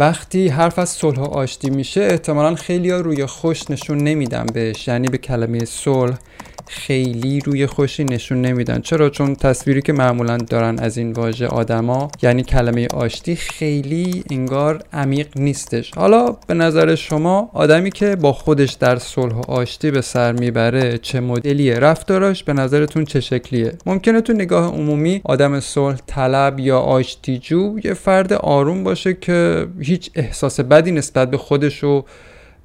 وقتی حرف از صلح و آشتی میشه احتمالا خیلی روی خوش نشون نمیدن بهش یعنی به کلمه صلح. خیلی روی خوشی نشون نمیدن. چرا؟ چون تصویری که معمولا دارن از این واژه آدما یعنی کلمه آشتی خیلی انگار عمیق نیستش. حالا به نظر شما آدمی که با خودش در صلح و آشتی به سر می‌بره چه مدلیه؟ رفتاراش به نظرتون چه شکلیه؟ ممکنه تو نگاه عمومی آدم صلح طلب یا آشتیجو یه فرد آروم باشه که هیچ احساس بدی نسبت به خودش و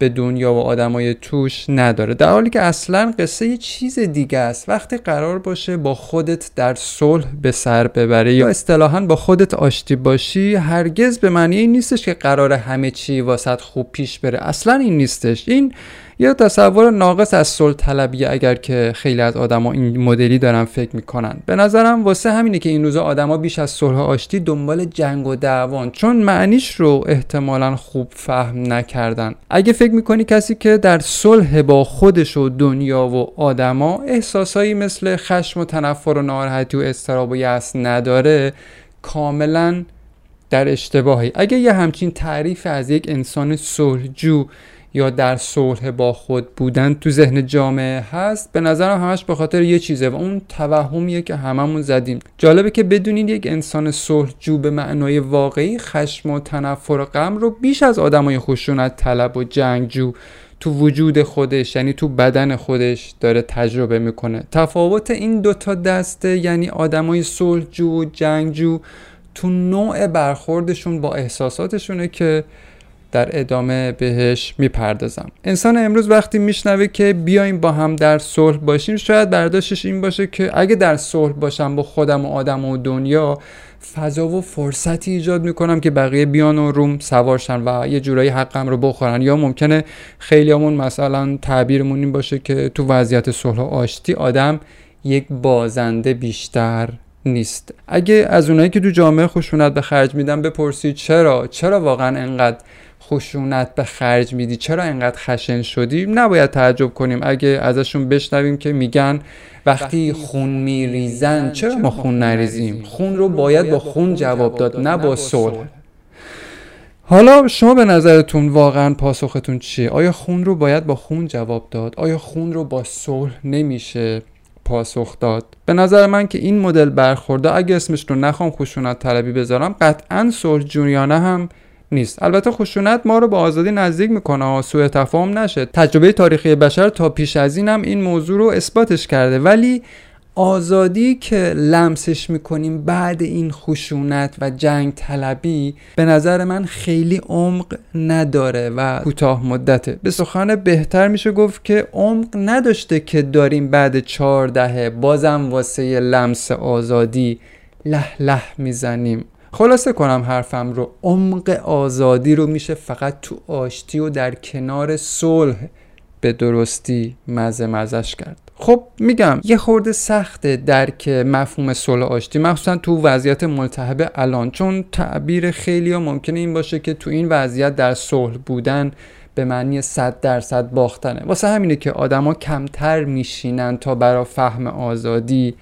به دنیا و آدمای توش نداره. در حالی که اصلا قصه یه چیز دیگه است. وقتی قرار باشه با خودت در صلح به سر ببره یا اصطلاحا با خودت آشتی باشی هرگز به معنی این نیستش که قرار همه چی واسط خوب پیش بره. اصلا این نیستش. این یا تصور ناقص از صلح طلبی اگر که خیلی از آدما این مدلی دارن فکر می‌کنن. به نظرم واسه همینه که این روزا آدما بیش از صلح آشتی دنبال جنگ و دعوان چون معنیش رو احتمالا خوب فهم نکردن. اگه فکر می‌کنی کسی که در صلح با خودش و دنیا و آدما احساسایی مثل خشم و تنفر و ناراحتی و استراب و یأس نداره کاملا در اشتباهی. اگه یه همچین تعریف از یک انسان صلحجو یا در صلح با خود بودن تو ذهن جامعه هست به نظرم همش به خاطر یه چیزه و اون توهمیه که هممون زدیم. جالبه که بدونید یک انسان صلحجو به معنای واقعی خشم و تنفر و غم رو بیش از آدمای خشونت طلب و جنگجو تو وجود خودش یعنی تو بدن خودش داره تجربه می‌کنه. تفاوت این دوتا دسته یعنی آدمای صلحجو و جنگجو تو نوع برخوردشون با احساساتشونه که در ادامه بهش می‌پردازم. انسان امروز وقتی میشنوه که بیایم با هم در صلح باشیم شاید برداشتش این باشه که اگه در صلح باشم با خودم و آدم و دنیا فضا و فرصتی ایجاد می‌کنم که بقیه بیان و روم سوارشن و یه جورایی حقم رو بخورن. یا ممکنه خیلیامون مثلا تعبیرمون این باشه که تو وضعیت صلح و آشتی آدم یک بازنده بیشتر نیست. اگه از اونایی که تو جامعه خشونت به خرج میدن بپرسید چرا؟ چرا واقعا انقدر خشونت به خرج میدی. چرا انقدر خشن شدی؟ نباید تعجب کنیم. اگه ازشون بشنویم که میگن وقتی خون میریزن چرا ما خون نریزیم؟ خون رو باید با خون جواب داد نه با صلح. حالا شما به نظرتون واقعا پاسختون چیه؟ آیا خون رو باید با خون جواب داد؟ آیا خون رو با صلح نمیشه پاسخ داد؟ به نظر من که این مدل برخورده اگه اسمش رو نخوام خشونت طلبی بذارم قطعا صلح جویانه هم نیست. البته خشونت ما رو با آزادی نزدیک می‌کنه. سوء تفاهم نشه. تجربه تاریخی بشر تا پیش از این هم این موضوع رو اثباتش کرده. ولی آزادی که لمسش می‌کنیم بعد این خشونت و جنگ طلبی به نظر من خیلی عمق نداره و کوتاه مدته. به سخن بهتر میشه گفت که عمق نداشته که داریم بعد چهار دهه بازم واسه لمس آزادی له له می‌زنیم. خلاصه کنم حرفم رو. عمق آزادی رو میشه فقط تو آشتی و در کنار صلح به درستی مزه مزش کرد. خب میگم یه خورده سخته درک مفهوم صلح آشتی مخصوصا تو وضعیت ملتهب الان چون تعبیر خیلی ها ممکنه این باشه که تو این وضعیت در صلح بودن به معنی صد درصد باختنه. واسه همینه که آدما کمتر میشینن تا برا فهم آزادی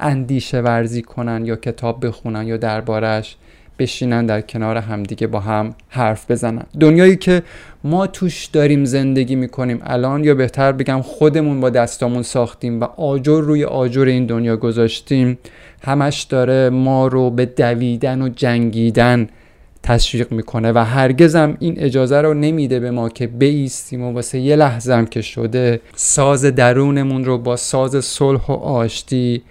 اندیشه ورزی کنن یا کتاب بخونن یا دربارش بشینن در کنار همدیگه با هم حرف بزنن. دنیایی که ما توش داریم زندگی می‌کنیم الان یا بهتر بگم خودمون با دستامون ساختیم و آجر روی آجر این دنیا گذاشتیم همش داره ما رو به دویدن و جنگیدن تشویق می‌کنه و هرگزم این اجازه رو نمیده به ما که بیستیم و واسه یه لحظه که شده ساز درونمون رو با ساز صلح و آشتی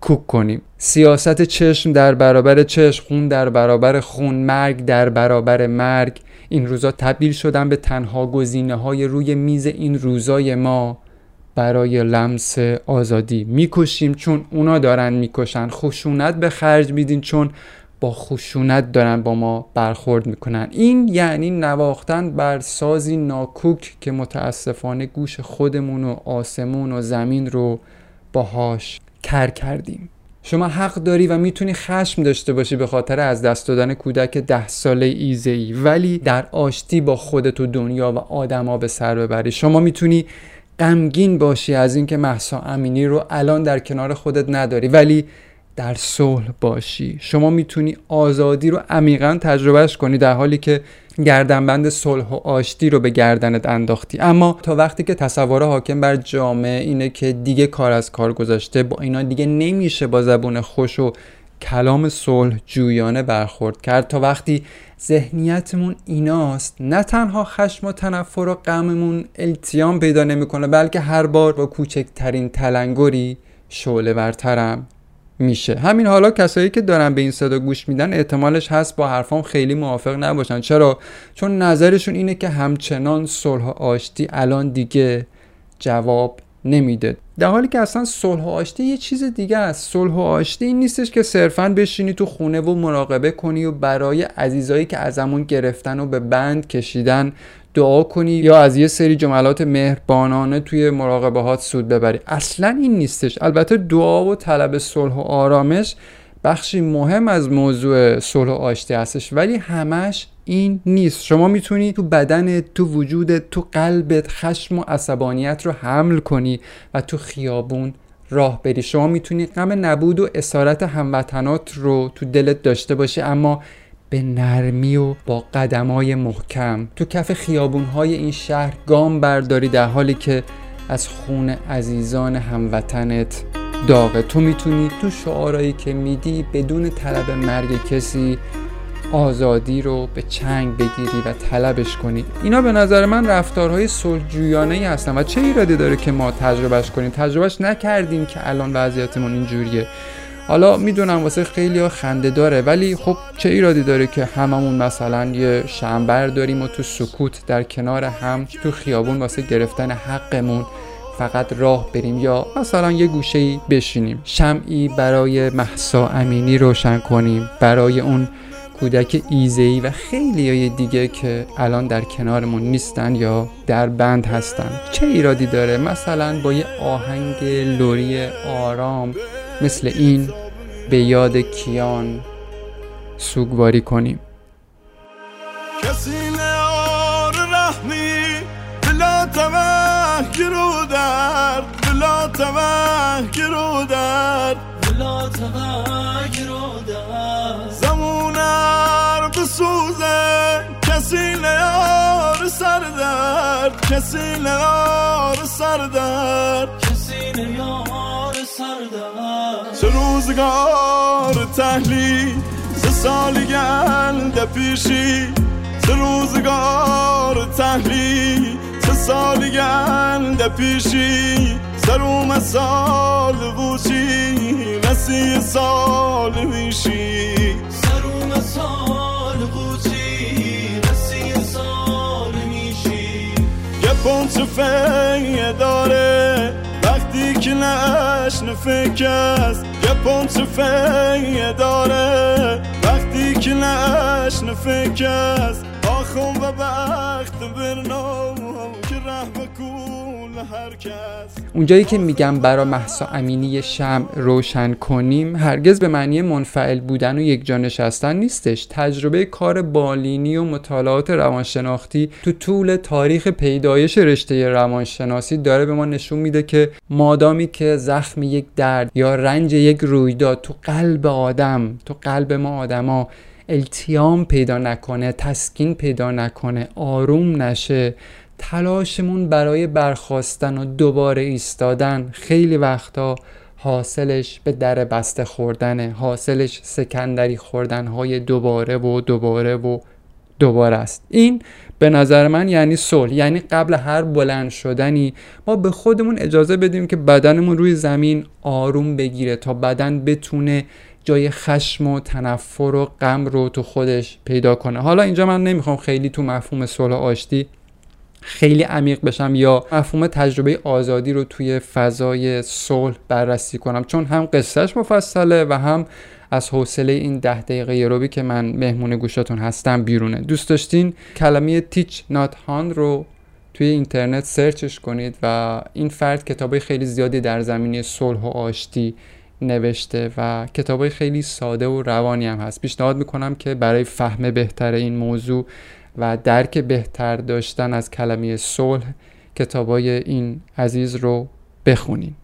کوک کنیم. سیاست چشم در برابر چشم خون در برابر خون مرگ در برابر مرگ. این روزا تبدیل شدن به تنها گزینه های روی میز این روزای ما برای لمس آزادی. می‌کشیم چون اونا دارن می‌کشن. خشونت به خرج میدین چون با خشونت دارن با ما برخورد می‌کنن. این یعنی نواختن بر سازی ناکوک که متاسفانه گوش خودمون و آسمون و زمین رو باهاش کر کردیم. شما حق داری و می‌تونی خشم داشته باشی به خاطر از دست دادن کودک ده ساله ایزه ای ولی در آشتی با خودت و دنیا و آدما به سر ببری. شما می‌تونی غمگین باشی از اینکه محسا امینی رو الان در کنار خودت نداری. ولی در صلح باشی. شما می‌تونی آزادی رو عمیقا تجربهش کنی در حالی که گردنبند صلح و آشتی رو به گردنت انداختی. اما تا وقتی که تصور حاکم بر جامعه اینه که دیگه کار از کار گذاشته با اینا دیگه نمیشه با زبون خوش و کلام صلح جویانه برخورد کرد. تا وقتی ذهنیتمون ایناست نه تنها خشم و تنفر و غممون التیام پیدا نمی‌کنه بلکه هر بار با کوچکترین تلنگری شعله ورترم. میشه. همین حالا کسایی که دارن به این صدا گوش میدن احتمالش هست با حرفام خیلی موافق نباشن. چرا؟ چون نظرشون اینه که همچنان صلح آشتی الان دیگه جواب نمیده. در حالی که اصلا صلح و آشتی یه چیز دیگه است. صلح و آشتی این نیستش که صرفا بشینی تو خونه و مراقبه کنی و برای عزیزایی که ازمون گرفتن و به بند کشیدن دعا کنی یا از یه سری جملات مهربانانه توی مراقبه هات سود ببری. اصلا این نیستش. البته دعا و طلب صلح و آرامش بخشی مهم از موضوع صلح و آشتی هستش. ولی همش این نیست. شما می‌تونی تو بدن تو وجود تو قلبت خشم و عصبانیت رو حمل کنی و تو خیابون راه بری. شما می‌تونی غم نبود و اسارت هموطنات رو تو دلت داشته باشی. اما به نرمی و با قدمای محکم. تو کف خیابونهای این شهر گام برداری در حالی که از خون عزیزان هموطنت داغه. تو می‌تونی تو شعارهایی که میدی بدون طلب مرگ کسی آزادی رو به چنگ بگیری و طلبش کنی. اینا به نظر من رفتارهای صلحجویانه ای هستن و چه ایرادی داره که ما تجربهش کنیم؟ تجربهش نکردیم که الان وضعیتمون اینجوریه. حالا می‌دونم واسه خیلی خنده داره ولی خب چه ایرادی داره که هممون مثلا یه شنبر داریم و تو سکوت در کنار هم تو خیابون واسه گرفتن حقمون فقط راه بریم یا مثلا یه گوشه بشینیم. شمعی برای محسا امینی روشن کنیم برای اون کودک ایزهی و خیلی های دیگه که الان در کنارمون نیستن یا در بند هستن. چه ایرادی داره؟ مثلا با یه آهنگ لوری آرام مثل این به یاد کیان سوگواری کنیم. کسی نیار رحمی بلا توه رو در بلا توه رو در. بلا توه رو در. زمونر بسوزه کسی نیار سر در کسی نیار سر در. کسی نیار سر در. چه روزگار تحلیل سه سالی گلده پیشی؟ سه روزگار تحلیل سه سالی گلده پیشی؟ سروم سال بوچی نسی سال میشی. سروم سال بوچی نسی سال میشی. یه پونچ فیه داره وقتی که نشن فکر است. یه پونچ فیه داره. وقتی که نشن فکر است. آخون و بخت برنو اونجایی که میگم برا محسا امینی شم روشن کنیم هرگز به معنی منفعل بودن و یک نشستن نیستش. تجربه کار بالینی و مطالعات روانشناختی تو طول تاریخ پیدایش رشته روانشناسی داره به ما نشون میده که مادامی که زخم یک درد یا رنج یک رویداد تو قلب آدم تو قلب ما آدما التیام پیدا نکنه تسکین پیدا نکنه آروم نشه تلاشمون برای برخواستن و دوباره ایستادن خیلی وقتا حاصلش به در بسته خوردنه حاصلش سکندری خوردن های دوباره و دوباره و دوباره است. این به نظر من یعنی صلح یعنی قبل هر بلند شدنی ما به خودمون اجازه بدیم که بدنمون روی زمین آروم بگیره تا بدن بتونه جای خشم و تنفر و غم رو تو خودش پیدا کنه. حالا اینجا من نمی‌خوام خیلی تو مفهوم صلح آشتی خیلی عمیق بشم یا مفهوم تجربه آزادی رو توی فضای صلح بررسی کنم. چون هم قصهش مفصله و هم از حوصله این ده دقیقه روبی که من مهمون گوشتون هستم بیرونه. دوست داشتین کلمه تیچ نات هان رو توی اینترنت سرچش کنید و این فرد کتابای خیلی زیادی در زمینه صلح و آشتی نوشته و کتابای خیلی ساده و روانی هم هست. پیشنهاد می‌کنم که برای فهم بهتر این موضوع و درک بهتر داشتن از کلمه صلح کتابای این عزیز رو بخونین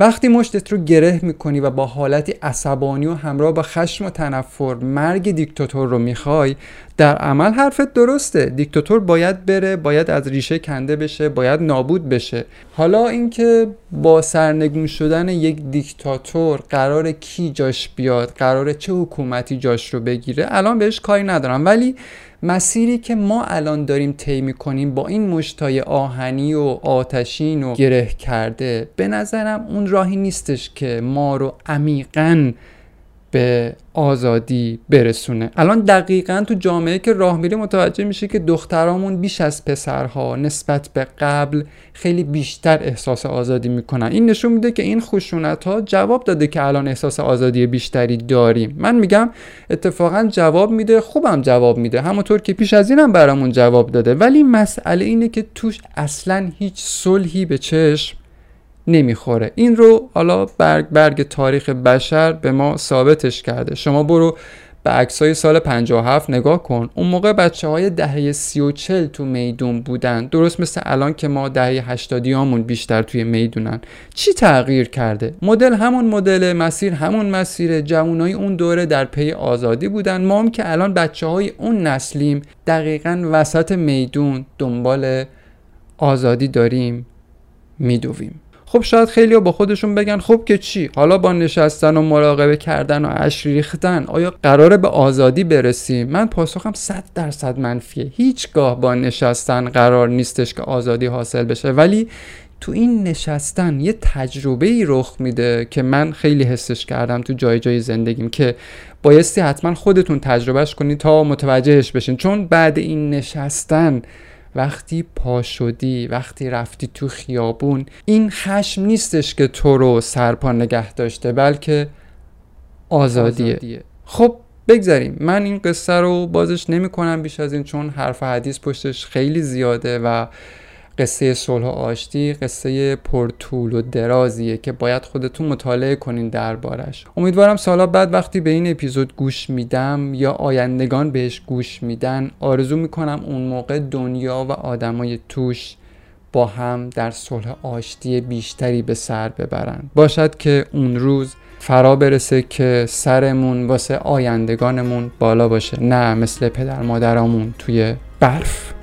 وقتی مشتت رو گره می‌کنی و با حالتی عصبانی و همراه با خشم و تنفر مرگ دیکتاتور رو می‌خوای در عمل حرفت درسته. دیکتاتور باید بره باید از ریشه کنده بشه باید نابود بشه. حالا اینکه با سرنگون شدن یک دیکتاتور قرار کی جاش بیاد قرار چه حکومتی جاش رو بگیره الان بهش کاری ندارم. ولی مسیری که ما الان داریم طی می‌کنیم با این مشتای آهنی و آتشین و گره کرده به نظرم اون راهی نیستش که ما رو عمیقا به آزادی برسونه. الان دقیقا تو جامعه که راه میره متوجه میشه که دخترامون بیش از پسرها نسبت به قبل خیلی بیشتر احساس آزادی می‌کنن. این نشون میده که این خشونت ها جواب داده که الان احساس آزادی بیشتری داریم. من میگم اتفاقا جواب میده خوبم جواب میده. همونطور که پیش از اینم برامون جواب داده. ولی مسئله اینه که توش اصلا هیچ صلحی به چشم نمی‌خوره. این رو حالا برگ برگ تاریخ بشر به ما ثابتش کرده. شما برو به عکسای سال 57 نگاه کن. اون موقع بچه های دهه سی و چل تو میدون بودن. درست مثل الان که ما دهه 80 همون بیشتر توی می‌دونن. چی تغییر کرده؟ مدل همون مدل مسیر همون مسیر جوانای اون دوره در پی آزادی بودن. ما هم که الان بچه های اون نسلیم دقیقا وسط میدون دنبال آزادی داریم میدویم. خب شاید خیلی با خودشون بگن خب که چی؟ حالا با نشستن و مراقبه کردن و اش ریختن آیا قراره به آزادی برسیم؟ من پاسخم صد درصد منفیه. هیچگاه با نشستن قرار نیستش که آزادی حاصل بشه. ولی تو این نشستن یه تجربه ای رخ میده که من خیلی حسش کردم تو جای جای زندگیم که بایستی حتما خودتون تجربهش کنید تا متوجهش بشین. چون بعد این نشستن وقتی پا شدی وقتی رفتی تو خیابون این خشم نیستش که تو رو سرپا نگه داشته بلکه آزادیه, آزادیه. خب بگذاریم من این قصه رو بازش نمی کنم بیش از این چون حرف حدیث پشتش خیلی زیاده و قصه صلح و آشتی قصه پرطول و درازیه که باید خودتون مطالعه کنین دربارش. امیدوارم سالا بعد وقتی به این اپیزود گوش میدم یا آیندگان بهش گوش میدن آرزو می‌کنم اون موقع دنیا و آدمای توش با هم در صلح آشتی بیشتری به سر ببرن. باشد که اون روز فرا برسه که سرمون واسه آیندگانمون بالا باشه. نه مثل پدر مادرامون توی برف.